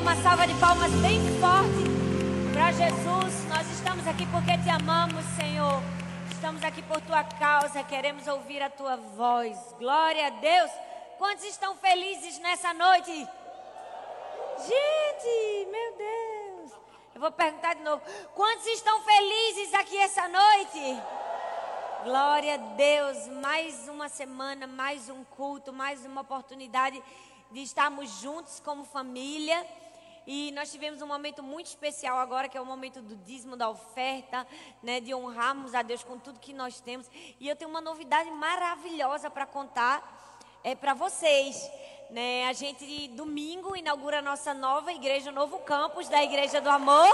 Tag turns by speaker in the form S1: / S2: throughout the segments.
S1: uma salva de palmas bem forte para Jesus. Nós estamos aqui porque te amamos, Senhor. Estamos aqui por tua causa, queremos ouvir a tua voz. Glória a Deus. Quantos estão felizes nessa noite? Gente, meu Deus. Eu vou perguntar de novo. Quantos estão felizes aqui essa noite? Glória a Deus. Mais uma semana, mais um culto, mais uma oportunidade de estarmos juntos como família. E nós tivemos um momento muito especial agora, que é o momento do dízimo, da oferta, né, de honrarmos a Deus com tudo que nós temos. E eu tenho uma novidade maravilhosa para contar é, para vocês. Né? A gente, domingo, inaugura a nossa nova igreja, o novo campus da Igreja do Amor,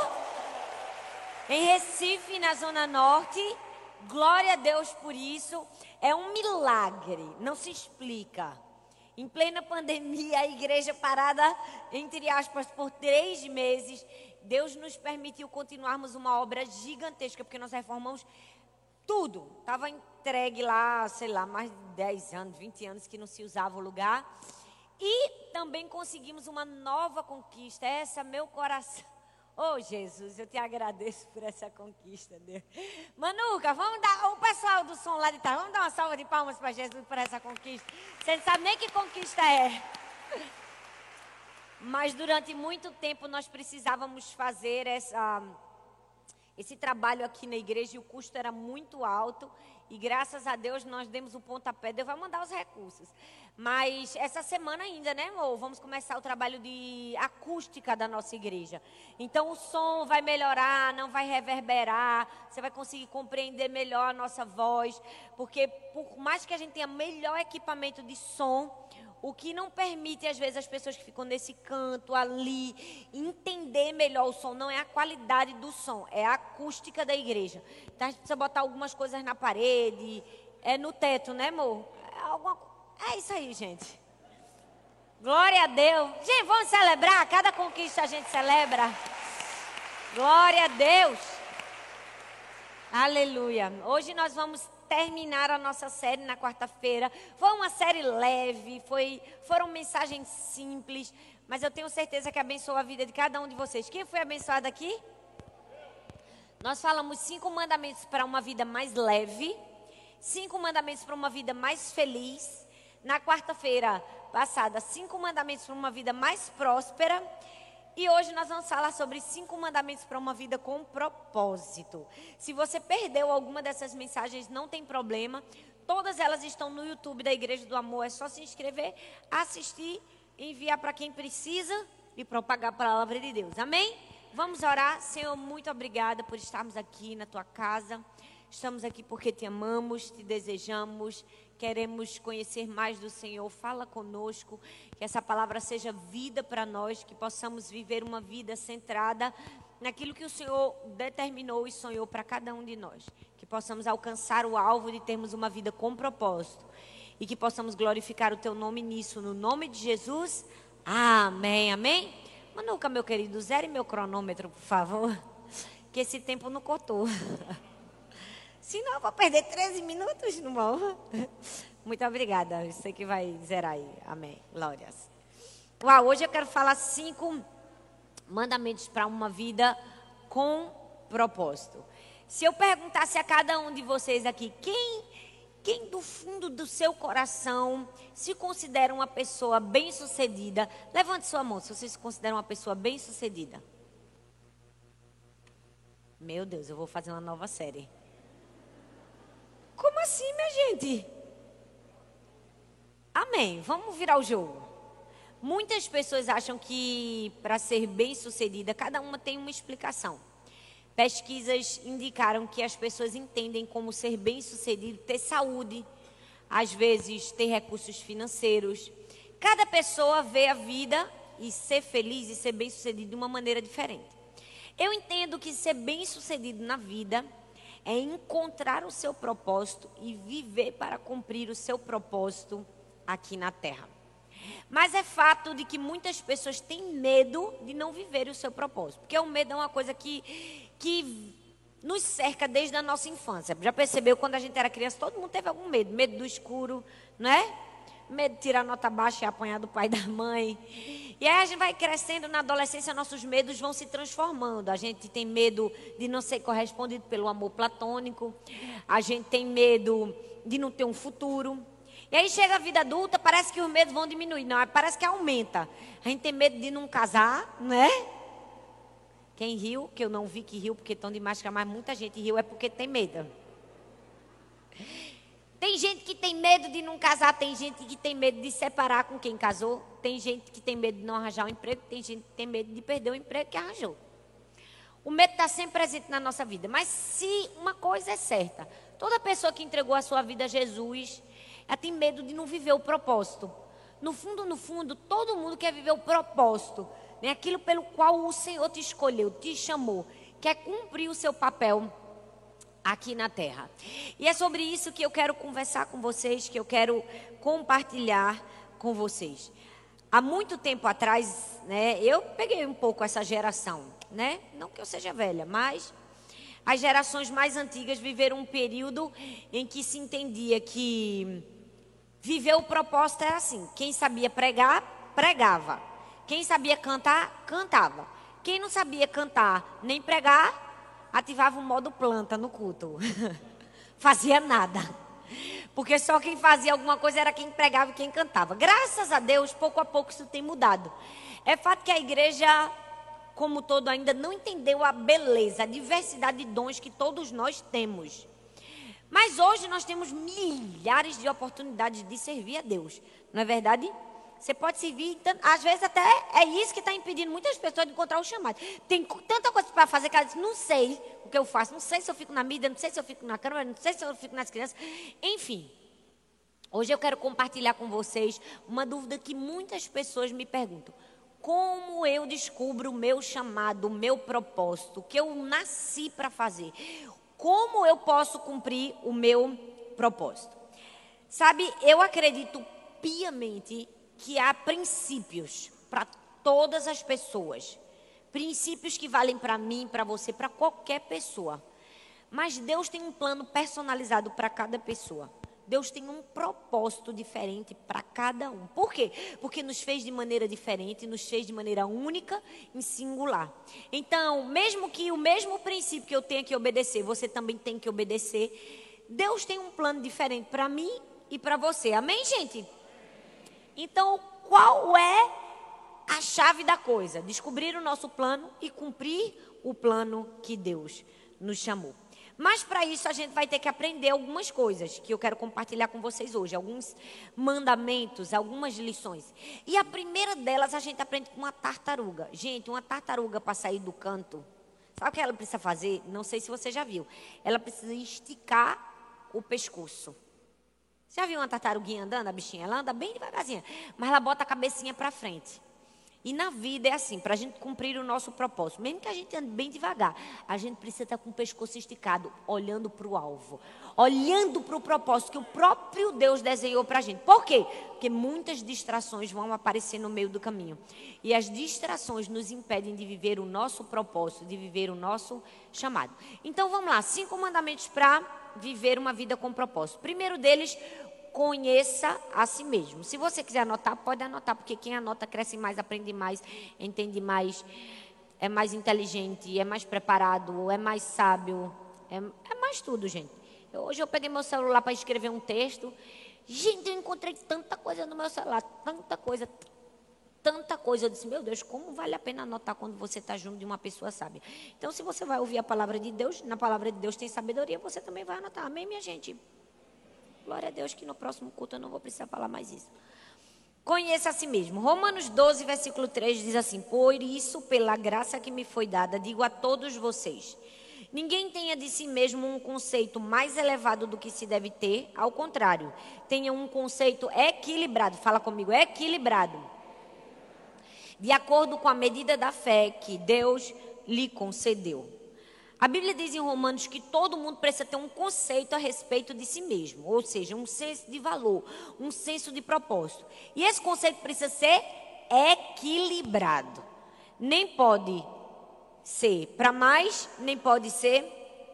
S1: em Recife, na Zona Norte. Glória a Deus por isso. É um milagre, não se explica. Em plena pandemia, a igreja parada, entre aspas, por três meses, Deus nos permitiu continuarmos uma obra gigantesca, porque nós reformamos tudo. Estava entregue lá, sei lá, mais de 10 anos, 20 anos que não se usava o lugar. E também conseguimos uma nova conquista. Essa, meu coração. Oh, Jesus, eu te agradeço por essa conquista, Deus. Manuca, vamos dar, o pessoal do som lá de trás, vamos dar uma salva de palmas para Jesus por essa conquista. Você não sabe nem que conquista é. Mas durante muito tempo nós precisávamos fazer essa, esse trabalho aqui na igreja e o custo era muito alto. E graças a Deus nós demos o pontapé, Deus vai mandar os recursos. Mas essa semana ainda, né, amor? Vamos começar o trabalho de acústica da nossa igreja. Então o som vai melhorar, não vai reverberar, você vai conseguir compreender melhor a nossa voz. Porque por mais que a gente tenha melhor equipamento de som, o que não permite, às vezes, as pessoas que ficam nesse canto ali entender melhor o som. Não é a qualidade do som, é a acústica da igreja. Então a gente precisa botar algumas coisas na parede, é no teto, né, amor? É, alguma... é isso aí, gente. Glória a Deus. Gente, vamos celebrar. Cada conquista a gente celebra. Glória a Deus. Aleluia. Hoje nós vamos terminar a nossa série na quarta-feira. Foi uma série leve, foi, foram mensagens simples, mas eu tenho certeza que abençoou a vida de cada um de vocês. Quem foi abençoado aqui? Nós falamos cinco mandamentos para uma vida mais leve, cinco mandamentos para uma vida mais feliz. Na quarta-feira passada, cinco mandamentos para uma vida mais próspera. E hoje nós vamos falar sobre cinco mandamentos para uma vida com propósito. Se você perdeu alguma dessas mensagens, não tem problema. Todas elas estão no YouTube da Igreja do Amor. É só se inscrever, assistir, enviar para quem precisa e propagar a palavra de Deus. Amém? Vamos orar. Senhor, muito obrigada por estarmos aqui na tua casa. Estamos aqui porque te amamos, te desejamos queremos conhecer mais do Senhor. Fala conosco, que essa palavra seja vida para nós, que possamos viver uma vida centrada naquilo que o Senhor determinou e sonhou para cada um de nós. Que possamos alcançar o alvo de termos uma vida com propósito e que possamos glorificar o teu nome nisso, no nome de Jesus. Amém, amém. Manuca, meu querido, zere meu cronômetro, por favor, que esse tempo não cortou. Senão eu vou perder 13 minutos no morro. Muito obrigada. Sei que vai zerar aí. Amém. Glórias. Uau, hoje eu quero falar cinco mandamentos para uma vida com propósito. Se eu perguntasse a cada um de vocês aqui, quem, quem do fundo do seu coração se considera uma pessoa bem-sucedida, levante sua mão se você se considera uma pessoa bem-sucedida. Meu Deus, eu vou fazer uma nova série. Como assim, minha gente? Amém. Vamos virar o jogo. Muitas pessoas acham que para ser bem-sucedida, cada uma tem uma explicação. Pesquisas indicaram que as pessoas entendem como ser bem-sucedido ter saúde, às vezes ter recursos financeiros. Cada pessoa vê a vida e ser feliz e ser bem-sucedido de uma maneira diferente. Eu entendo que ser bem-sucedido na vida é encontrar o seu propósito e viver para cumprir o seu propósito aqui na terra. Mas é fato de que muitas pessoas têm medo de não viver o seu propósito, porque o medo é uma coisa que, que nos cerca desde a nossa infância. Já percebeu quando a gente era criança, todo mundo teve algum medo, medo do escuro, não é? Medo de tirar nota baixa e apanhar do pai e da mãe. E aí a gente vai crescendo na adolescência, nossos medos vão se transformando. A gente tem medo de não ser correspondido pelo amor platônico. A gente tem medo de não ter um futuro. E aí chega a vida adulta, parece que os medos vão diminuir. Não, parece que aumenta. A gente tem medo de não casar, né? Quem riu, que eu não vi que riu porque estão de máscara, mas muita gente riu é porque tem medo. Tem gente que tem medo de não casar, tem gente que tem medo de separar com quem casou, tem gente que tem medo de não arranjar um emprego, tem gente que tem medo de perder o emprego que arranjou. O medo está sempre presente na nossa vida. Mas se uma coisa é certa, toda pessoa que entregou a sua vida a Jesus, ela tem medo de não viver o propósito. No fundo, no fundo, todo mundo quer viver o propósito. Né? Aquilo pelo qual o Senhor te escolheu, te chamou. Quer cumprir o seu papel aqui na terra. E é sobre isso que eu quero conversar com vocês, que eu quero compartilhar com vocês. Há muito tempo atrás, né, eu peguei um pouco essa geração, né? Não que eu seja velha, mas as gerações mais antigas viveram um período em que se entendia que viver o propósito era assim: quem sabia pregar, pregava. Quem sabia cantar, cantava. Quem não sabia cantar nem pregar, ativava o modo planta no culto. fazia nada. Porque só quem fazia alguma coisa era quem pregava e quem cantava. Graças a Deus, pouco a pouco isso tem mudado. É fato que a igreja, como todo, ainda não entendeu a beleza, a diversidade de dons que todos nós temos. Mas hoje nós temos milhares de oportunidades de servir a Deus. Não é verdade? Você pode servir, às vezes até é isso que está impedindo muitas pessoas de encontrar o chamado. Tem tanta coisa para fazer que ela diz, não sei o que eu faço, não sei se eu fico na mídia, não sei se eu fico na câmera, não sei se eu fico nas crianças. Enfim, hoje eu quero compartilhar com vocês uma dúvida que muitas pessoas me perguntam. Como eu descubro o meu chamado, o meu propósito, o que eu nasci para fazer? Como eu posso cumprir o meu propósito? Sabe, eu acredito piamente que há princípios para todas as pessoas. Princípios que valem para mim, para você, para qualquer pessoa. Mas Deus tem um plano personalizado para cada pessoa. Deus tem um propósito diferente para cada um. Por quê? Porque nos fez de maneira diferente, nos fez de maneira única e singular. Então, mesmo que o mesmo princípio que eu tenha que obedecer, você também tem que obedecer. Deus tem um plano diferente para mim e para você. Amém, gente? Então, qual é a chave da coisa? Descobrir o nosso plano e cumprir o plano que Deus nos chamou. Mas para isso a gente vai ter que aprender algumas coisas que eu quero compartilhar com vocês hoje, alguns mandamentos, algumas lições. E a primeira delas a gente aprende com uma tartaruga. Gente, uma tartaruga para sair do canto, sabe o que ela precisa fazer? Não sei se você já viu. Ela precisa esticar o pescoço. Já viu uma tartaruguinha andando, a bichinha? Ela anda bem devagarzinha, mas ela bota a cabecinha para frente. E na vida é assim, para a gente cumprir o nosso propósito, mesmo que a gente ande bem devagar, a gente precisa estar com o pescoço esticado, olhando para o alvo, olhando para o propósito que o próprio Deus desenhou para a gente. Por quê? Porque muitas distrações vão aparecer no meio do caminho. E as distrações nos impedem de viver o nosso propósito, de viver o nosso chamado. Então vamos lá, cinco mandamentos para viver uma vida com propósito. Primeiro deles, conheça a si mesmo. Se você quiser anotar, pode anotar, porque quem anota cresce mais, aprende mais, entende mais, é mais inteligente, é mais preparado, é mais sábio, é, é mais tudo, gente. Eu, hoje eu peguei meu celular para escrever um texto. Gente, eu encontrei tanta coisa no meu celular, tanta coisa, tanta coisa. Eu disse, meu Deus, como vale a pena anotar quando você está junto de uma pessoa sábia? Então, se você vai ouvir a palavra de Deus, na palavra de Deus tem sabedoria, você também vai anotar. Amém, minha gente? Glória a Deus que no próximo culto eu não vou precisar falar mais isso. Conheça a si mesmo. Romanos 12, versículo 3 diz assim: Por isso, pela graça que me foi dada, digo a todos vocês: ninguém tenha de si mesmo um conceito mais elevado do que se deve ter, ao contrário, tenha um conceito equilibrado. Fala comigo, equilibrado. De acordo com a medida da fé que Deus lhe concedeu. A Bíblia diz em Romanos que todo mundo precisa ter um conceito a respeito de si mesmo, ou seja, um senso de valor, um senso de propósito. E esse conceito precisa ser equilibrado. Nem pode ser para mais, nem pode ser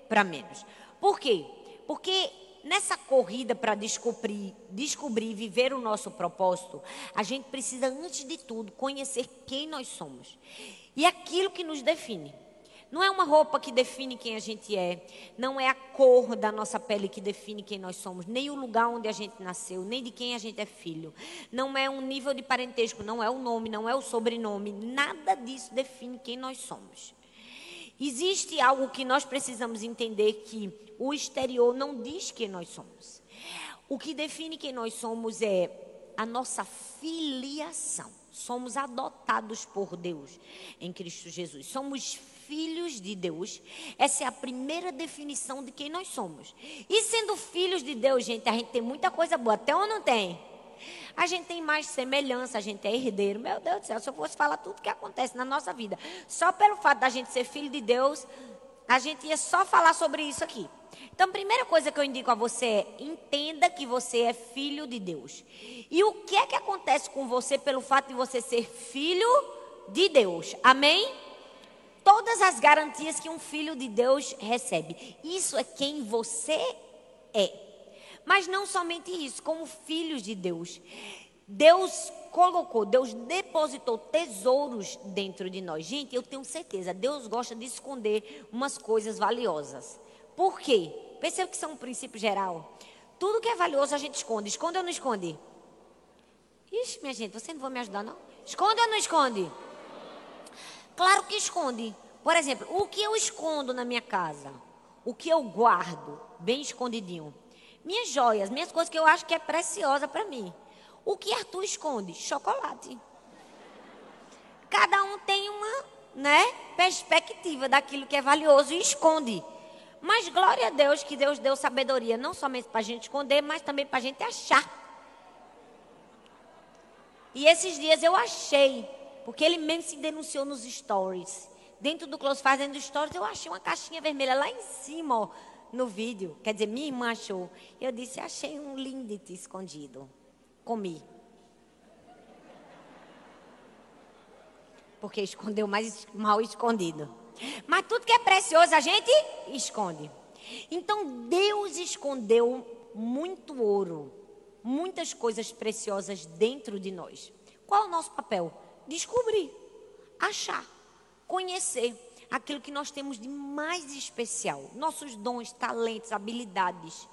S1: para menos. Por quê? Porque nessa corrida para descobrir, descobrir e viver o nosso propósito, a gente precisa, antes de tudo, conhecer quem nós somos e aquilo que nos define. Não é uma roupa que define quem a gente é, não é a cor da nossa pele que define quem nós somos, nem o lugar onde a gente nasceu, nem de quem a gente é filho. Não é um nível de parentesco, não é o nome, não é o sobrenome, nada disso define quem nós somos. Existe algo que nós precisamos entender que o exterior não diz quem nós somos. O que define quem nós somos é a nossa filiação. Somos adotados por Deus em Cristo Jesus. Somos filhos de Deus. Essa é a primeira definição de quem nós somos. E sendo filhos de Deus, gente, a gente tem muita coisa boa, até ou não tem? A gente tem mais semelhança, a gente é herdeiro. Meu Deus do céu, se eu fosse falar tudo que acontece na nossa vida, só pelo fato da gente ser filho de Deus, a gente ia só falar sobre isso aqui. Então, a primeira coisa que eu indico a você é: entenda que você é filho de Deus. E o que é que acontece com você pelo fato de você ser filho de Deus? Amém? Todas as garantias que um filho de Deus recebe. Isso é quem você é. Mas não somente isso, como filhos de Deus. Deus colocou, Deus depositou tesouros dentro de nós. Gente, eu tenho certeza, Deus gosta de esconder umas coisas valiosas. Por quê? Perceba que isso é um princípio geral. Tudo que é valioso a gente esconde. Esconde ou não esconde? Ixi, minha gente, você não vai me ajudar, não? Esconde ou não esconde? Claro que esconde. Por exemplo, o que eu escondo na minha casa? O que eu guardo bem escondidinho? Minhas joias, minhas coisas que eu acho que é preciosa para mim. O que Arthur esconde? Chocolate. Cada um tem uma, né, perspectiva daquilo que é valioso e esconde. Mas glória a Deus que Deus deu sabedoria, não somente para a gente esconder, mas também para a gente achar. E esses dias eu achei porque ele mesmo se denunciou nos stories. Dentro do Close fazendo stories, eu achei uma caixinha vermelha lá em cima, ó, no vídeo. Quer dizer, minha irmã achou. Eu disse, achei um lindete escondido. Comi. Porque escondeu mais mal escondido. Mas tudo que é precioso a gente esconde. Então Deus escondeu muito ouro, muitas coisas preciosas dentro de nós. Qual é o nosso papel? Descobrir, achar, conhecer aquilo que nós temos de mais especial, nossos dons, talentos, habilidades,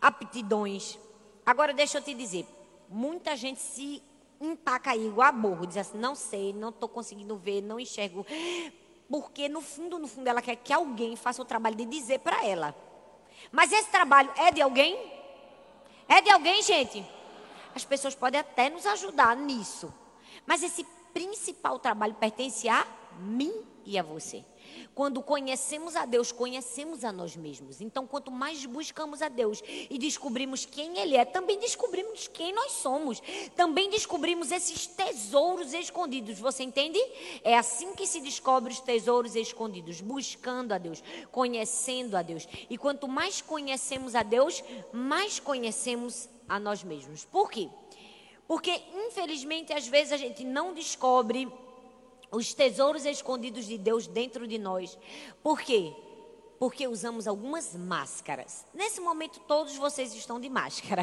S1: aptidões. Agora deixa eu te dizer, muita gente se empaca aí igual a burro, diz assim, não sei, não estou conseguindo ver, não enxergo. Porque no fundo, no fundo, ela quer que alguém faça o trabalho de dizer para ela. Mas esse trabalho é de alguém? É de alguém, gente? As pessoas podem até nos ajudar nisso. Mas esse principal trabalho pertence a mim e a você. Quando conhecemos a Deus, conhecemos a nós mesmos. Então, quanto mais buscamos a Deus e descobrimos quem Ele é, também descobrimos quem nós somos. Também descobrimos esses tesouros escondidos. Você entende? É assim que se descobre os tesouros escondidos, buscando a Deus, conhecendo a Deus. E quanto mais conhecemos a Deus, mais conhecemos a nós mesmos. Por quê? Porque, infelizmente, às vezes a gente não descobre os tesouros escondidos de Deus dentro de nós. Por quê? Porque usamos algumas máscaras. Nesse momento, todos vocês estão de máscara.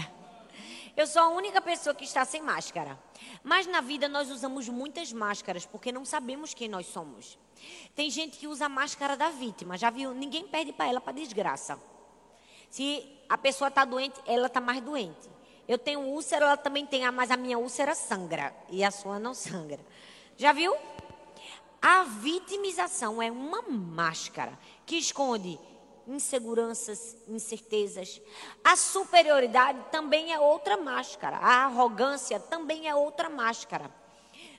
S1: Eu sou a única pessoa que está sem máscara. Mas na vida nós usamos muitas máscaras porque não sabemos quem nós somos. Tem gente que usa a máscara da vítima. Já viu? Ninguém pede para ela para desgraça. Se a pessoa está doente, ela está mais doente. Eu tenho úlcera, ela também tem, mas a minha úlcera sangra e a sua não sangra. Já viu? A vitimização é uma máscara que esconde inseguranças, incertezas. A superioridade também é outra máscara. A arrogância também é outra máscara.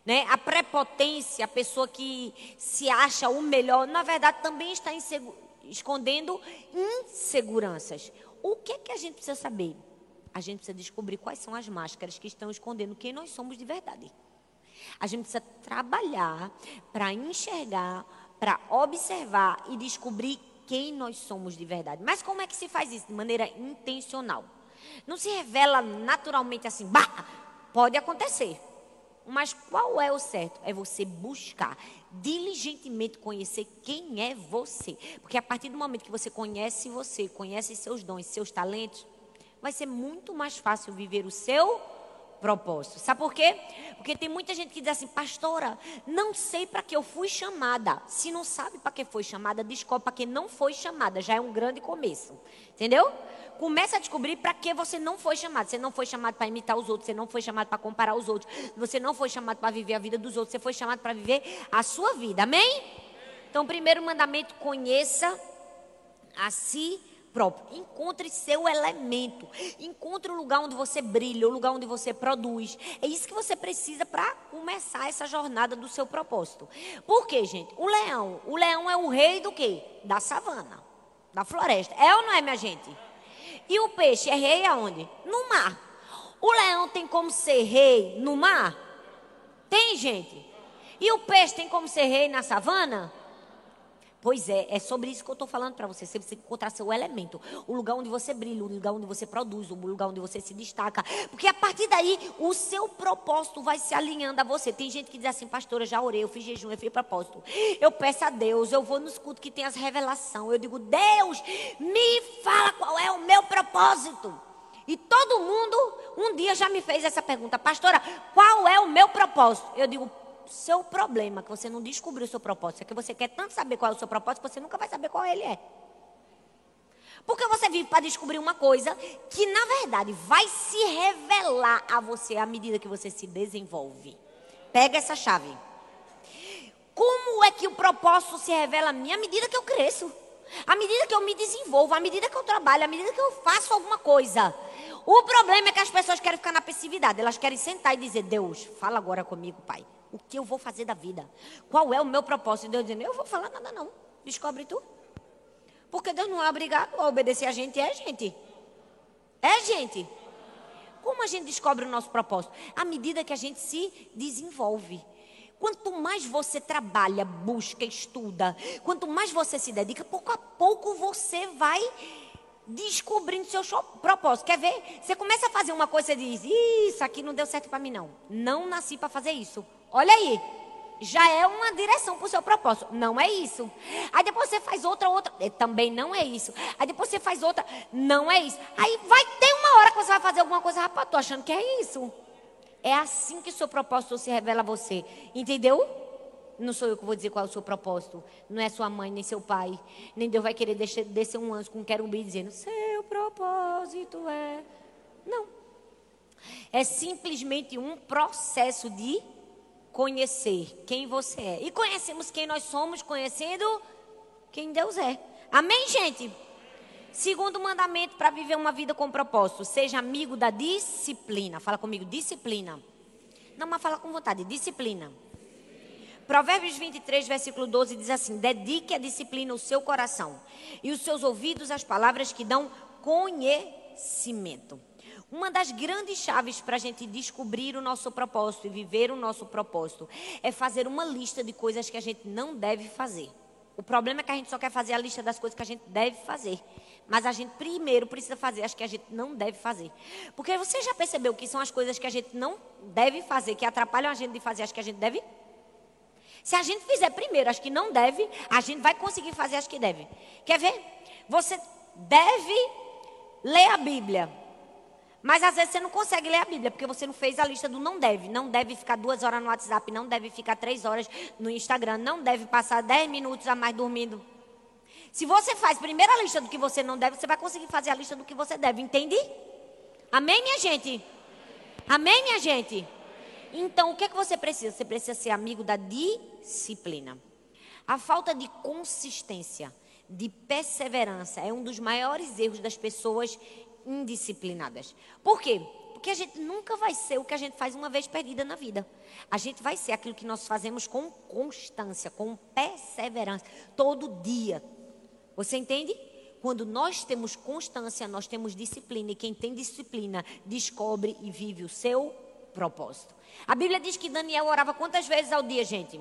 S1: Né? A prepotência, a pessoa que se acha o melhor, na verdade também está escondendo inseguranças. O que, é que a gente precisa saber? A gente precisa descobrir quais são as máscaras que estão escondendo quem nós somos de verdade. A gente precisa trabalhar para enxergar, para observar e descobrir quem nós somos de verdade. Mas como é que se faz isso? De maneira intencional. Não se revela naturalmente assim, bah, pode acontecer. Mas qual é o certo? É você buscar diligentemente conhecer quem é você. Porque a partir do momento que você conhece você, conhece seus dons, seus talentos, vai ser muito mais fácil viver o seu propósito. Sabe por quê? Porque tem muita gente que diz assim, pastora, não sei para que eu fui chamada. Se não sabe para que foi chamada, descobre para que não foi chamada. Já é um grande começo. Entendeu? Começa a descobrir para que você não foi chamado. Você não foi chamado para imitar os outros, você não foi chamado para comparar os outros, você não foi chamado para viver a vida dos outros, você foi chamado para viver a sua vida. Amém? Então, primeiro mandamento, conheça a si próprio. Encontre seu elemento. Encontre o lugar onde você brilha, o lugar onde você produz. É isso que você precisa para começar essa jornada do seu propósito. Por quê, gente? O leão, o leão é o rei do quê? Da savana, da floresta. É ou não é, minha gente? E o peixe é rei aonde? No mar. O leão tem como ser rei no mar? Tem, gente. E o peixe tem como ser rei na savana? Pois é, é sobre isso que eu estou falando para você. Você precisa encontrar seu elemento. O lugar onde você brilha, o lugar onde você produz, o lugar onde você se destaca. Porque a partir daí, o seu propósito vai se alinhando a você. Tem gente que diz assim, pastora, já orei, eu fiz jejum, eu fiz propósito. Eu peço a Deus, eu vou nos cultos que tem as revelações. Eu digo, Deus, me fala qual é o meu propósito. E todo mundo um dia já me fez essa pergunta, pastora, qual é o meu propósito? Eu digo, seu problema, que você não descobriu o seu propósito, é que você quer tanto saber qual é o seu propósito, que você nunca vai saber qual ele é. Porque você vive para descobrir uma coisa que, na verdade, vai se revelar a você à medida que você se desenvolve. Pega essa chave. Como é que o propósito se revela a mim? À medida que eu cresço. À medida que eu me desenvolvo, à medida que eu trabalho, à medida que eu faço alguma coisa. O problema é que as pessoas querem ficar na passividade. Elas querem sentar e dizer: Deus, fala agora comigo, Pai. O que eu vou fazer da vida? Qual é o meu propósito? Deus dizendo, eu vou falar nada não. Descobre tu. Porque Deus não é obrigado a obedecer a gente, é gente. É gente. Como a gente descobre o nosso propósito? À medida que a gente se desenvolve. Quanto mais você trabalha, busca, estuda, quanto mais você se dedica, pouco a pouco você vai descobrindo seu propósito. Quer ver? Você começa a fazer uma coisa e diz: Isso aqui não deu certo para mim, não. Não nasci para fazer isso. Olha aí. Já é uma direção para o seu propósito. Não é isso. Aí depois você faz outra, outra. Também não é isso. Aí depois você faz outra. Não é isso. Aí vai ter uma hora que você vai fazer alguma coisa. Rapaz, tô achando que é isso. É assim que o seu propósito se revela a você. Entendeu? Não sou eu que vou dizer qual é o seu propósito. Não é sua mãe, nem seu pai. Nem Deus vai querer descer, descer um anjo com um querubim dizendo: Seu propósito é. Não. É simplesmente um processo de conhecer quem você é. E conhecemos quem nós somos, conhecendo quem Deus é. Amém, gente? Segundo mandamento para viver uma vida com propósito: seja amigo da disciplina. Fala comigo, disciplina. Não, mas fala com vontade, disciplina. Provérbios 23, versículo 12 diz assim: Dedique a disciplina o seu coração e os seus ouvidos às palavras que dão conhecimento. Uma das grandes chaves para a gente descobrir o nosso propósito e viver o nosso propósito é fazer uma lista de coisas que a gente não deve fazer. O problema é que a gente só quer fazer a lista das coisas que a gente deve fazer. Mas a gente primeiro precisa fazer as que a gente não deve fazer. Porque você já percebeu que são as coisas que a gente não deve fazer, que atrapalham a gente de fazer as que a gente deve? Se a gente fizer primeiro as que não deve, a gente vai conseguir fazer as que deve. Quer ver? Você deve ler a Bíblia. Mas às vezes você não consegue ler a Bíblia, porque você não fez a lista do não deve. Não deve ficar duas horas no WhatsApp, não deve ficar três horas no Instagram, não deve passar dez minutos a mais dormindo. Se você faz primeiro a lista do que você não deve, você vai conseguir fazer a lista do que você deve, entende? Amém, minha gente? Amém, minha gente? Então, o que é que você precisa? Você precisa ser amigo da disciplina. A falta de consistência, de perseverança, é um dos maiores erros das pessoas indisciplinadas. Por quê? Porque a gente nunca vai ser o que a gente faz uma vez perdida na vida. A gente vai ser aquilo que nós fazemos com constância, com perseverança, todo dia. Você entende? Quando nós temos constância, nós temos disciplina. E quem tem disciplina descobre e vive o seu propósito. A Bíblia diz que Daniel orava quantas vezes ao dia, gente?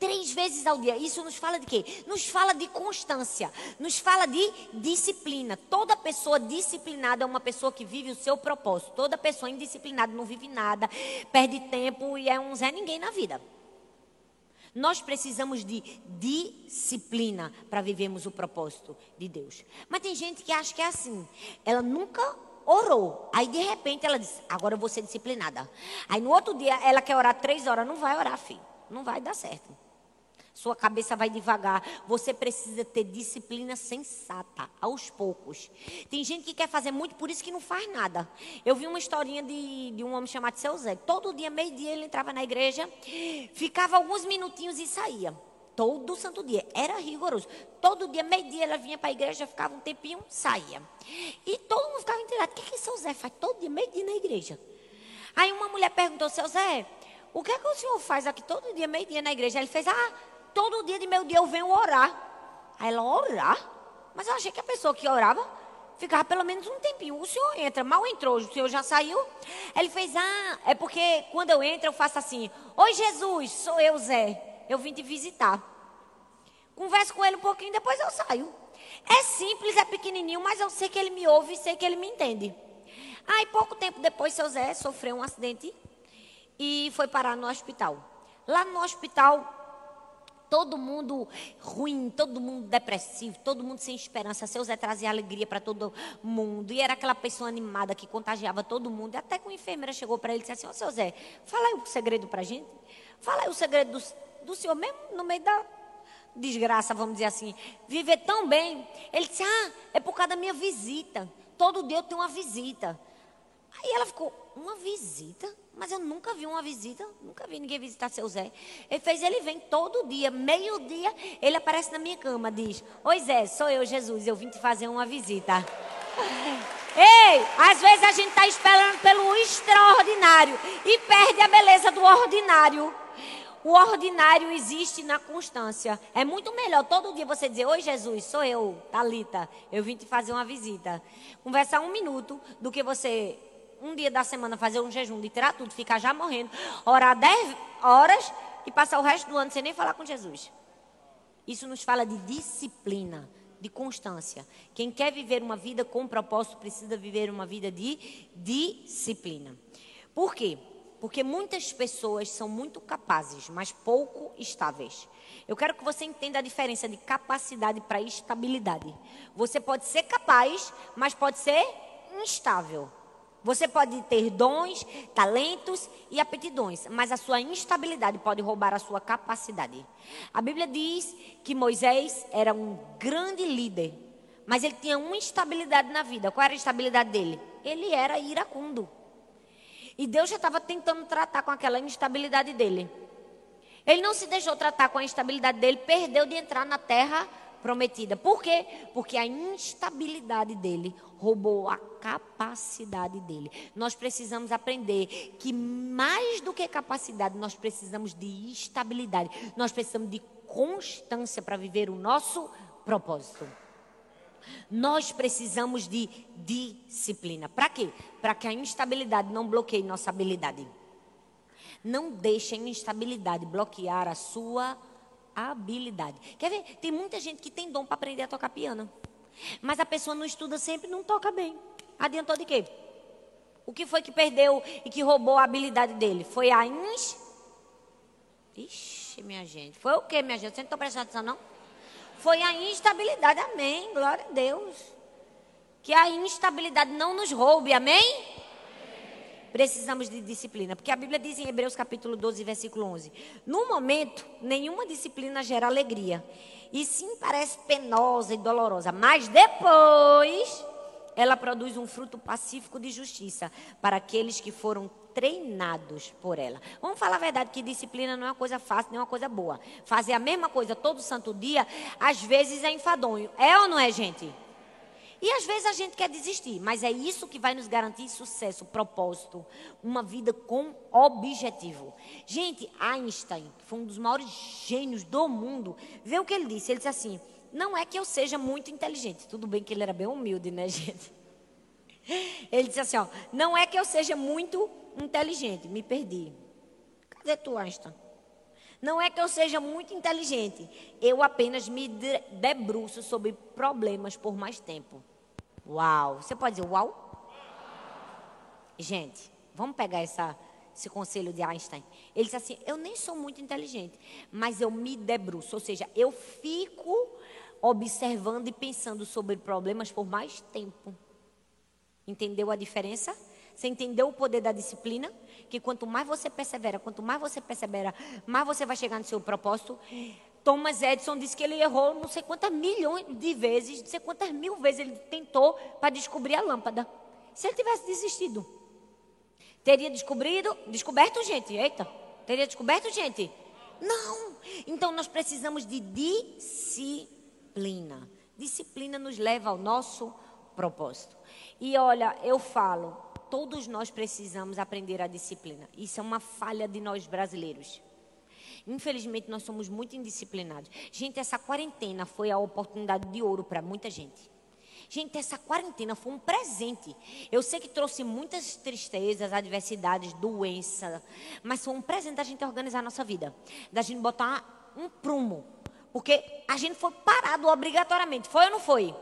S1: Três vezes ao dia. Isso nos fala de quê? Nos fala de constância, nos fala de disciplina. Toda pessoa disciplinada é uma pessoa que vive o seu propósito. Toda pessoa indisciplinada não vive nada, perde tempo e é um Zé Ninguém na vida. Nós precisamos de disciplina para vivermos o propósito de Deus. Mas tem gente que acha que é assim. Ela nunca orou. Aí de repente ela diz: Agora eu vou ser disciplinada. Aí no outro dia ela quer orar três horas. Não vai orar, filho. Não vai dar certo. Sua cabeça vai devagar. Você precisa ter disciplina sensata, aos poucos. Tem gente que quer fazer muito, por isso que não faz nada. Eu vi uma historinha de, de um homem chamado Seu Zé. Todo dia, meio-dia, ele entrava na igreja, ficava alguns minutinhos e saía. Todo santo dia. Era rigoroso. Todo dia, meio-dia, ela vinha para a igreja, ficava um tempinho, saía. E todo mundo ficava intrigado. O que, que Seu Zé faz todo dia, meio-dia na igreja? Aí uma mulher perguntou, Seu Zé, o que é que o senhor faz aqui todo dia, meio-dia na igreja? Ele fez, ah, todo dia de meu dia eu venho orar. Aí ela, orar? Mas eu achei que a pessoa que orava ficava pelo menos um tempinho. O senhor entra, mal entrou, o senhor já saiu. Ele fez, ah, é porque quando eu entro eu faço assim: Oi Jesus, sou eu, Zé. Eu vim te visitar. Converso com ele um pouquinho, depois eu saio. É simples, é pequenininho, mas eu sei que ele me ouve e sei que ele me entende. Aí, pouco tempo depois, seu Zé sofreu um acidente e foi parar no hospital. Lá no hospital, todo mundo ruim, todo mundo depressivo, todo mundo sem esperança. Seu Zé trazia alegria para todo mundo. E era aquela pessoa animada que contagiava todo mundo. E até que uma enfermeira chegou para ele e disse assim: Ô, seu Zé, fala aí o segredo para gente. Fala aí o segredo do, do senhor, mesmo no meio da desgraça, vamos dizer assim. Viver tão bem. Ele disse: Ah, é por causa da minha visita. Todo dia eu tenho uma visita. Aí ela ficou: Uma visita? Mas eu nunca vi uma visita, nunca vi ninguém visitar seu Zé. Ele fez, ele vem todo dia, meio-dia, ele aparece na minha cama, diz: Oi Zé, sou eu, Jesus, eu vim te fazer uma visita. Ei, às vezes a gente está esperando pelo extraordinário e perde a beleza do ordinário. O ordinário existe na constância. É muito melhor todo dia você dizer: Oi, Jesus, sou eu, Talita. Eu vim te fazer uma visita. Conversar um minuto do que você um dia da semana fazer um jejum, de tirar tudo, ficar já morrendo, orar 10 horas e passar o resto do ano sem nem falar com Jesus. Isso nos fala de disciplina, de constância. Quem quer viver uma vida com propósito precisa viver uma vida de disciplina. Por quê? Porque muitas pessoas são muito capazes, mas pouco estáveis. Eu quero que você entenda a diferença de capacidade para estabilidade. Você pode ser capaz, mas pode ser instável. Você pode ter dons, talentos e aptidões, mas a sua instabilidade pode roubar a sua capacidade. A Bíblia diz que Moisés era um grande líder, mas ele tinha uma instabilidade na vida. Qual era a instabilidade dele? Ele era iracundo. E Deus já estava tentando tratar com aquela instabilidade dele. Ele não se deixou tratar com a instabilidade dele, perdeu de entrar na terra prometida. Por quê? Porque a instabilidade dele roubou a capacidade dele. Nós precisamos aprender que mais do que capacidade, nós precisamos de estabilidade. Nós precisamos de constância para viver o nosso propósito. Nós precisamos de disciplina. Para quê? Para que a instabilidade não bloqueie nossa habilidade. Não deixe a instabilidade bloquear a sua habilidade. Quer ver? Tem muita gente que tem dom para aprender a tocar piano. Mas a pessoa não estuda sempre não toca bem. Adiantou de quê? O que foi que perdeu e que roubou a habilidade dele? Foi a ins... Ixi, minha gente. Foi o que, minha gente? Você não está prestando atenção, não? Foi a instabilidade. Amém. Glória a Deus. Que a instabilidade não nos roube. Amém? Precisamos de disciplina. Porque a Bíblia diz em Hebreus capítulo 12, versículo 11. No momento, nenhuma disciplina gera alegria e sim parece penosa e dolorosa, mas depois ela produz um fruto pacífico de justiça para aqueles que foram treinados por ela. Vamos falar a verdade que disciplina não é uma coisa fácil, nem uma coisa boa. Fazer a mesma coisa todo santo dia, às vezes é enfadonho. É ou não é, gente? E às vezes a gente quer desistir, mas é isso que vai nos garantir sucesso, propósito, uma vida com objetivo. Gente, Einstein, que foi um dos maiores gênios do mundo, vê o que ele disse. Ele disse assim: não é que eu seja muito inteligente. Tudo bem que ele era bem humilde, né, gente? Ele disse assim: ó, não é que eu seja muito inteligente, me perdi. Cadê tu, Einstein? Não é que eu seja muito inteligente, eu apenas me debruço sobre problemas por mais tempo. Uau! Você pode dizer uau? Gente, vamos pegar essa, esse conselho de Einstein. Ele disse assim: Eu nem sou muito inteligente, mas eu me debruço, ou seja, eu fico observando e pensando sobre problemas por mais tempo. Entendeu a diferença? Você entendeu o poder da disciplina? Que quanto mais você persevera, quanto mais você persevera, mais você vai chegar no seu propósito. Thomas Edison disse que ele errou não sei quantas milhões de vezes, não sei quantas mil vezes ele tentou para descobrir a lâmpada. Se ele tivesse desistido, teria descobrido, descoberto, gente? Eita, teria descoberto, gente? Não. Então nós precisamos de disciplina. Disciplina nos leva ao nosso propósito. E olha, eu falo, todos nós precisamos aprender a disciplina. Isso é uma falha de nós brasileiros. Infelizmente, nós somos muito indisciplinados. Gente, essa quarentena foi a oportunidade de ouro para muita gente. Gente, essa quarentena foi um presente. Eu sei que trouxe muitas tristezas, adversidades, doença, mas foi um presente da gente organizar a nossa vida, da gente botar um prumo, porque a gente foi parado obrigatoriamente. Foi ou não foi?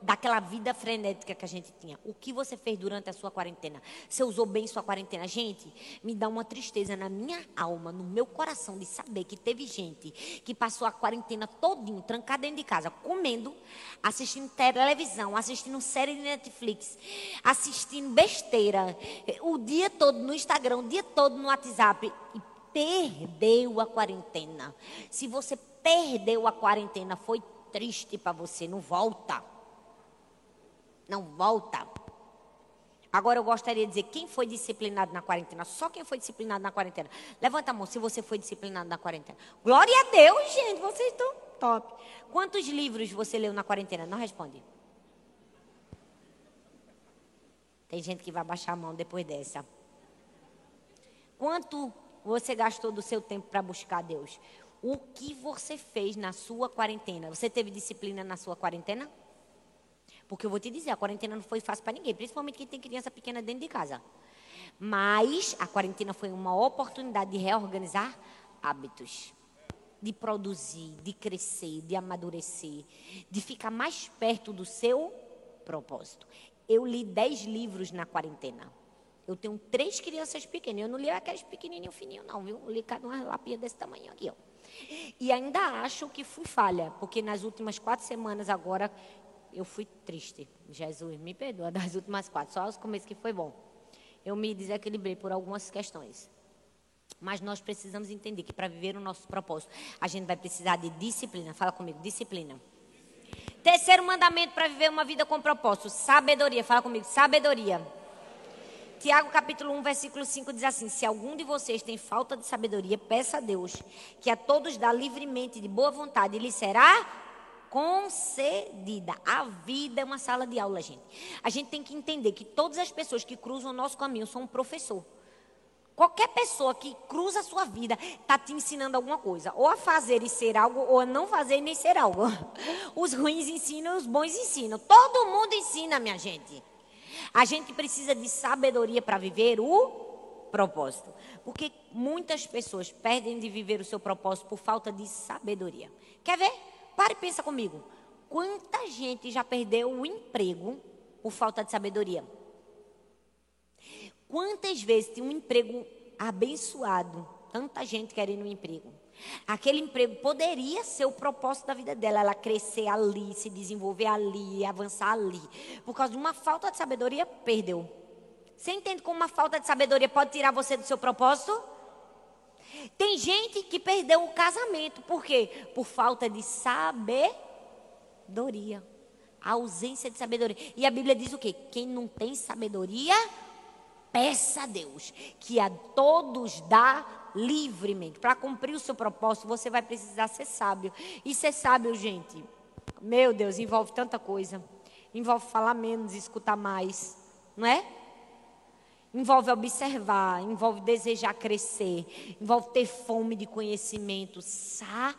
S1: Daquela vida frenética que a gente tinha. O que você fez durante a sua quarentena? Você usou bem sua quarentena? Gente, me dá uma tristeza na minha alma, no meu coração, de saber que teve gente que passou a quarentena todinho, trancada dentro de casa, comendo, assistindo televisão, assistindo série de Netflix, assistindo besteira, o dia todo no Instagram, o dia todo no WhatsApp e perdeu a quarentena. Se você perdeu a quarentena, foi triste para você, não volta. Não volta. Agora eu gostaria de dizer quem foi disciplinado na quarentena. Só quem foi disciplinado na quarentena. Levanta a mão se você foi disciplinado na quarentena. Glória a Deus, gente. Vocês estão top. Quantos livros você leu na quarentena? Não responde. Tem gente que vai baixar a mão depois dessa. Quanto você gastou do seu tempo para buscar Deus? O que você fez na sua quarentena? Você teve disciplina na sua quarentena? Porque eu vou te dizer, a quarentena não foi fácil para ninguém, principalmente quem tem criança pequena dentro de casa. Mas a quarentena foi uma oportunidade de reorganizar hábitos, de produzir, de crescer, de amadurecer, de ficar mais perto do seu propósito. Eu li dez livros na quarentena. Eu tenho três crianças pequenas. Eu não li aqueles pequenininhos fininhos, não, viu? Eu li cada uma lapinha desse tamanho aqui, ó. E ainda acho que fui falha, porque nas últimas quatro semanas agora eu fui triste. Jesus, me perdoa das últimas quatro, só os começos que foi bom. Eu me desequilibrei por algumas questões. Mas nós precisamos entender que para viver o nosso propósito, a gente vai precisar de disciplina. Fala comigo, disciplina. Terceiro mandamento para viver uma vida com propósito, sabedoria. Fala comigo, sabedoria. Tiago capítulo 1, versículo 5 diz assim: Se algum de vocês tem falta de sabedoria, peça a Deus, que a todos dá livremente de boa vontade, e lhe será concedida. A vida é uma sala de aula, gente. A gente tem que entender que todas as pessoas que cruzam o nosso caminho são um professor. Qualquer pessoa que cruza a sua vida está te ensinando alguma coisa. Ou a fazer e ser algo, ou a não fazer e nem ser algo. Os ruins ensinam, os bons ensinam. Todo mundo ensina, minha gente. A gente precisa de sabedoria para viver o propósito. Porque muitas pessoas perdem de viver o seu propósito por falta de sabedoria. Quer ver? Pare e pensa comigo. Quanta gente já perdeu o emprego por falta de sabedoria? Quantas vezes tem um emprego abençoado, tanta gente querendo um emprego. Aquele emprego poderia ser o propósito da vida dela, ela crescer ali, se desenvolver ali, avançar ali. Por causa de uma falta de sabedoria, perdeu. Você entende como uma falta de sabedoria pode tirar você do seu propósito? Tem gente que perdeu o casamento. Por quê? Por falta de sabedoria. A ausência de sabedoria. E a Bíblia diz o quê? Quem não tem sabedoria, peça a Deus, que a todos dá livremente. Para cumprir o seu propósito, você vai precisar ser sábio. E ser sábio, gente, meu Deus, envolve tanta coisa. Envolve falar menos escutar mais. Não é? Envolve observar, envolve desejar crescer, envolve ter fome de conhecimento, sabedoria.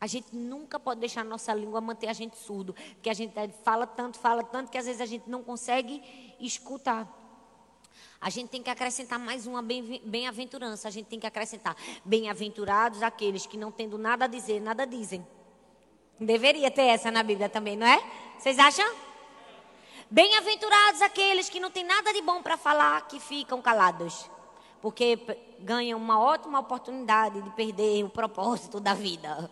S1: A gente nunca pode deixar a nossa língua manter a gente surdo, porque a gente fala tanto, fala tanto, que às vezes a gente não consegue escutar. A gente tem que acrescentar mais uma bem-aventurança. A gente tem que acrescentar bem-aventurados aqueles que não tendo nada a dizer, nada dizem. Deveria ter essa na Bíblia também, não é? Vocês acham? Bem-aventurados aqueles que não têm nada de bom para falar, que ficam calados, porque ganham uma ótima oportunidade de perder o propósito da vida.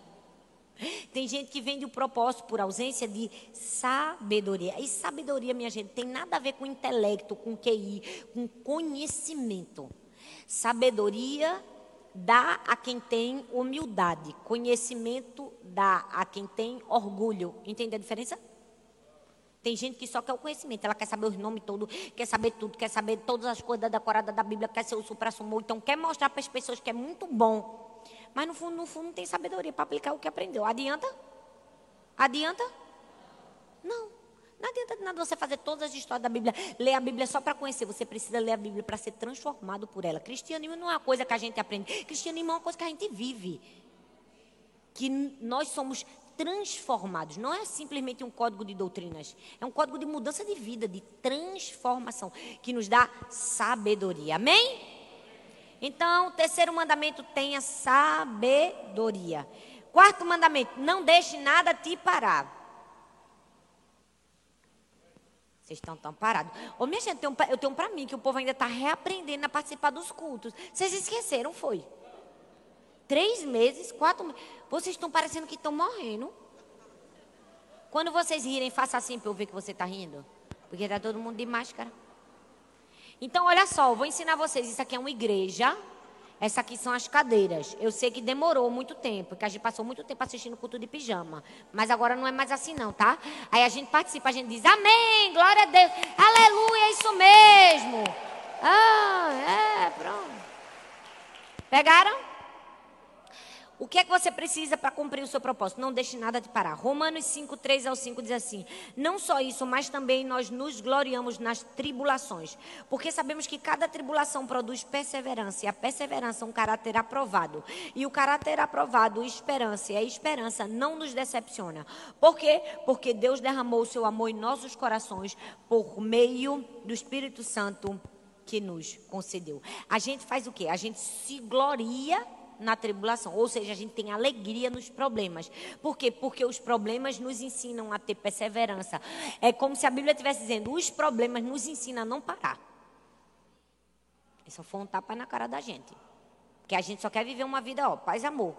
S1: Tem gente que vende o propósito por ausência de sabedoria. E sabedoria, minha gente, tem nada a ver com intelecto, com QI, com conhecimento. Sabedoria dá a quem tem humildade. Conhecimento dá a quem tem orgulho. Entende a diferença? Tem gente que só quer o conhecimento, ela quer saber os nomes todos, quer saber tudo, quer saber todas as coisas decoradas da Bíblia, quer ser o supra-sumo, então quer mostrar para as pessoas que é muito bom. Mas no fundo, no fundo, não tem sabedoria para aplicar o que aprendeu. Adianta? Adianta? Não. Não adianta de nada você fazer todas as histórias da Bíblia, ler a Bíblia só para conhecer. Você precisa ler a Bíblia para ser transformado por ela. Cristianismo não é uma coisa que a gente aprende. Cristianismo é uma coisa que a gente vive. Que nós somos transformados. Não é simplesmente um código de doutrinas. É um código de mudança de vida, de transformação, que nos dá sabedoria. Amém? Então, terceiro mandamento, tenha sabedoria. Quarto mandamento, não deixe nada te parar. Vocês estão tão parados. Ô, minha gente, eu tenho, para mim que o povo ainda está reaprendendo a participar dos cultos. Vocês esqueceram, foi? Três meses, quatro meses. Vocês estão parecendo que estão morrendo. Quando vocês rirem, faça assim para eu ver que você está rindo. Porque está todo mundo de máscara. Então, olha só, eu vou ensinar vocês. Isso aqui é uma igreja. Essa aqui são as cadeiras. Eu sei que demorou muito tempo, porque a gente passou muito tempo assistindo culto de pijama. Mas agora não é mais assim, não, tá? Aí a gente participa, a gente diz amém, glória a Deus, aleluia, é isso mesmo. Ah, é, pronto. Pegaram? O que é que você precisa para cumprir o seu propósito? Não deixe nada de parar. Romanos 5, 3 ao 5 diz assim: Não só isso, mas também nós nos gloriamos nas tribulações, porque sabemos que cada tribulação produz perseverança, e a perseverança é um caráter aprovado. E o caráter aprovado, esperança, e a esperança não nos decepciona. Por quê? Porque Deus derramou o seu amor em nossos corações por meio do Espírito Santo que nos concedeu. A gente faz o quê? A gente se gloria na tribulação. Ou seja, a gente tem alegria nos problemas. Por quê? Porque os problemas nos ensinam a ter perseverança. É como se a Bíblia estivesse dizendo: os problemas nos ensinam a não parar. Isso foi um tapa na cara da gente. Porque a gente só quer viver uma vida, ó, paz e amor.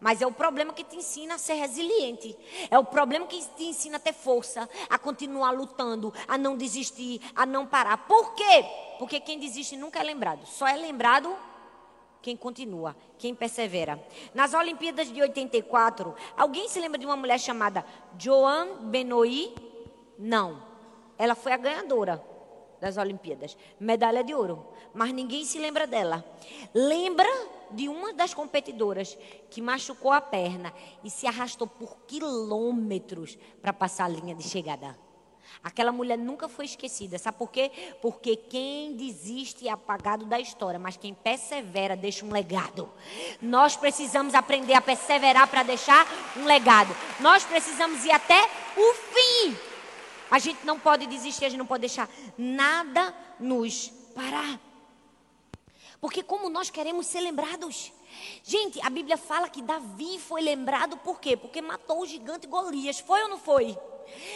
S1: Mas é o problema que te ensina a ser resiliente. É o problema que te ensina a ter força, a continuar lutando, a não desistir, a não parar. Por quê? Porque quem desiste nunca é lembrado. Só é lembrado quem continua, quem persevera. Nas Olimpíadas de 84, alguém se lembra de uma mulher chamada Joan Benoit? Não. Ela foi a ganhadora das Olimpíadas, medalha de ouro, mas ninguém se lembra dela. Lembra de uma das competidoras que machucou a perna e se arrastou por quilômetros para passar a linha de chegada. Aquela mulher nunca foi esquecida. Sabe por quê? Porque quem desiste é apagado da história, mas quem persevera deixa um legado. Nós precisamos aprender a perseverar para deixar um legado. Nós precisamos ir até o fim. A gente não pode desistir, a gente não pode deixar nada nos parar. Porque como nós queremos ser lembrados. Gente, a Bíblia fala que Davi foi lembrado por quê? Porque matou o gigante Golias. Foi ou não foi?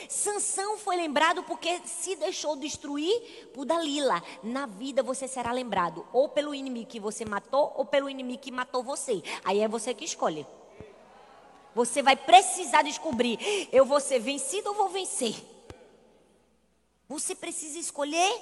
S1: Sansão foi lembrado porque se deixou destruir por Dalila. Na vida você será lembrado ou pelo inimigo que você matou ou pelo inimigo que matou você. Aí é você que escolhe. Você vai precisar descobrir: eu vou ser vencido ou vou vencer? Você precisa escolher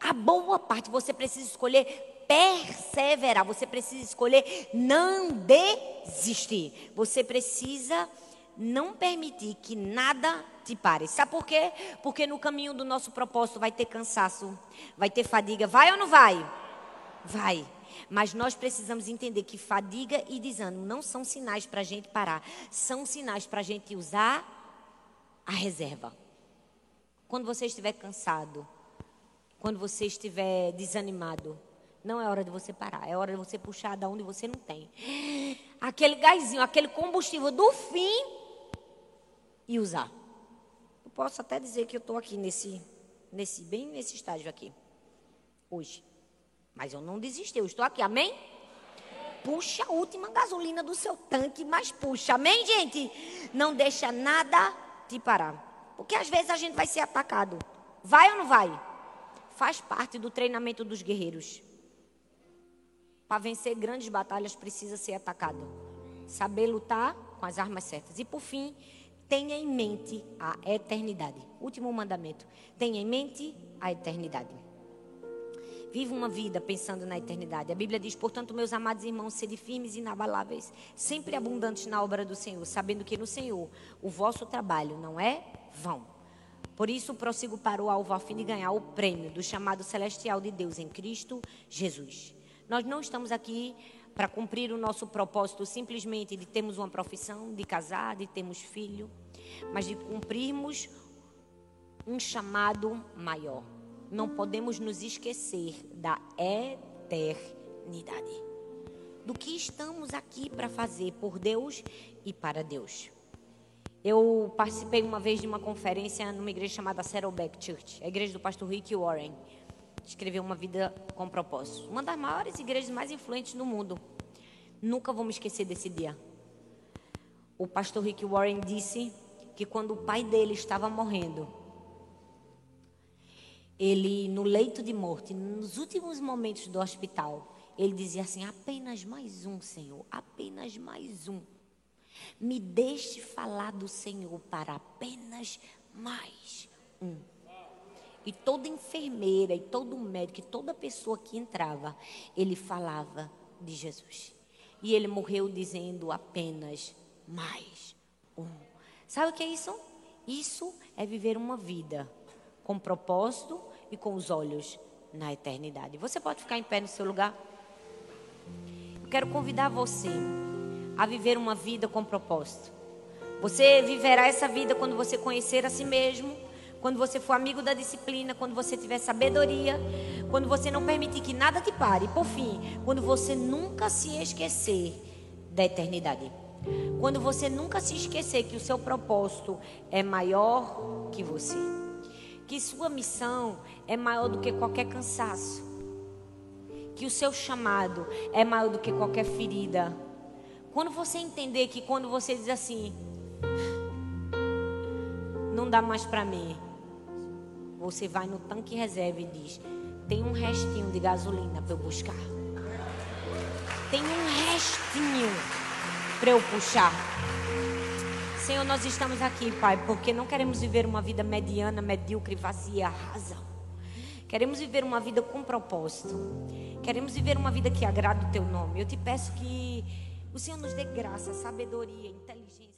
S1: a boa parte, você precisa escolher perseverar, você precisa escolher não desistir. Você precisa não permitir que nada te pare. Sabe por quê? Porque no caminho do nosso propósito vai ter cansaço, vai ter fadiga. Vai ou não vai? Vai. Mas nós precisamos entender que fadiga e desânimo não são sinais para a gente parar, são sinais para a gente usar a reserva. Quando você estiver cansado, quando você estiver desanimado, não é hora de você parar, é hora de você puxar da onde você não tem. Aquele gásinho, aquele combustível do fim e usar. Eu posso até dizer que eu estou aqui nesse, nesse, bem nesse estágio aqui, hoje. Mas eu não desisti, eu estou aqui, amém? Puxa a última gasolina do seu tanque, mas puxa, amém, gente? Não deixa nada te parar. Porque às vezes a gente vai ser atacado Vai ou não vai? Faz parte do treinamento dos guerreiros. Para vencer grandes batalhas precisa ser atacado. Saber lutar com as armas certas. E por fim, tenha em mente a eternidade. Último mandamento. Tenha em mente a eternidade. Viva uma vida pensando na eternidade. A Bíblia diz, portanto, meus amados irmãos, sede firmes e inabaláveis, sempre abundantes na obra do Senhor, sabendo que no Senhor o vosso trabalho não é vão. Por isso prossigo para o alvo a fim de ganhar o prêmio do chamado celestial de Deus em Cristo Jesus. Nós não estamos aqui para cumprir o nosso propósito simplesmente de termos uma profissão, de casar, de termos filho, mas de cumprirmos um chamado maior não podemos nos esquecer da eternidade. Do que estamos aqui para fazer por Deus e para Deus. Eu participei uma vez de uma conferência numa igreja chamada Saddleback Church, a igreja do pastor Rick Warren. Escreveu uma vida com propósito. Uma das maiores igrejas mais influentes do mundo. Nunca vou me esquecer desse dia. O pastor Rick Warren disse que quando o pai dele estava morrendo, ele no leito de morte, nos últimos momentos do hospital, ele dizia assim: apenas mais um, Senhor, apenas mais um. Me deixe falar do Senhor para apenas mais um. E toda enfermeira, e todo médico, e toda pessoa que entrava, ele falava de Jesus. E ele morreu dizendo apenas mais um. Sabe o que é isso? Isso é viver uma vida com propósito e com os olhos na eternidade. Você pode ficar em pé no seu lugar? Eu quero convidar você a viver uma vida com propósito. Você viverá essa vida quando você conhecer a si mesmo, quando você for amigo da disciplina, quando você tiver sabedoria, quando você não permitir que nada te pare. Por fim, quando você nunca se esquecer da eternidade. Quando você nunca se esquecer que o seu propósito é maior que você que sua missão é maior do que qualquer cansaço, que o seu chamado é maior do que qualquer ferida. Quando você entender que quando você diz assim, não dá mais para mim, você vai no tanque reserva e diz: tem um restinho de gasolina para eu buscar. Tem um restinho para eu puxar. Senhor, nós estamos aqui, Pai, porque não queremos viver uma vida mediana, medíocre, vazia, rasa. Queremos viver uma vida com propósito. Queremos viver uma vida que agrada o Teu nome. Eu te peço que o Senhor nos dê graça, sabedoria, inteligência.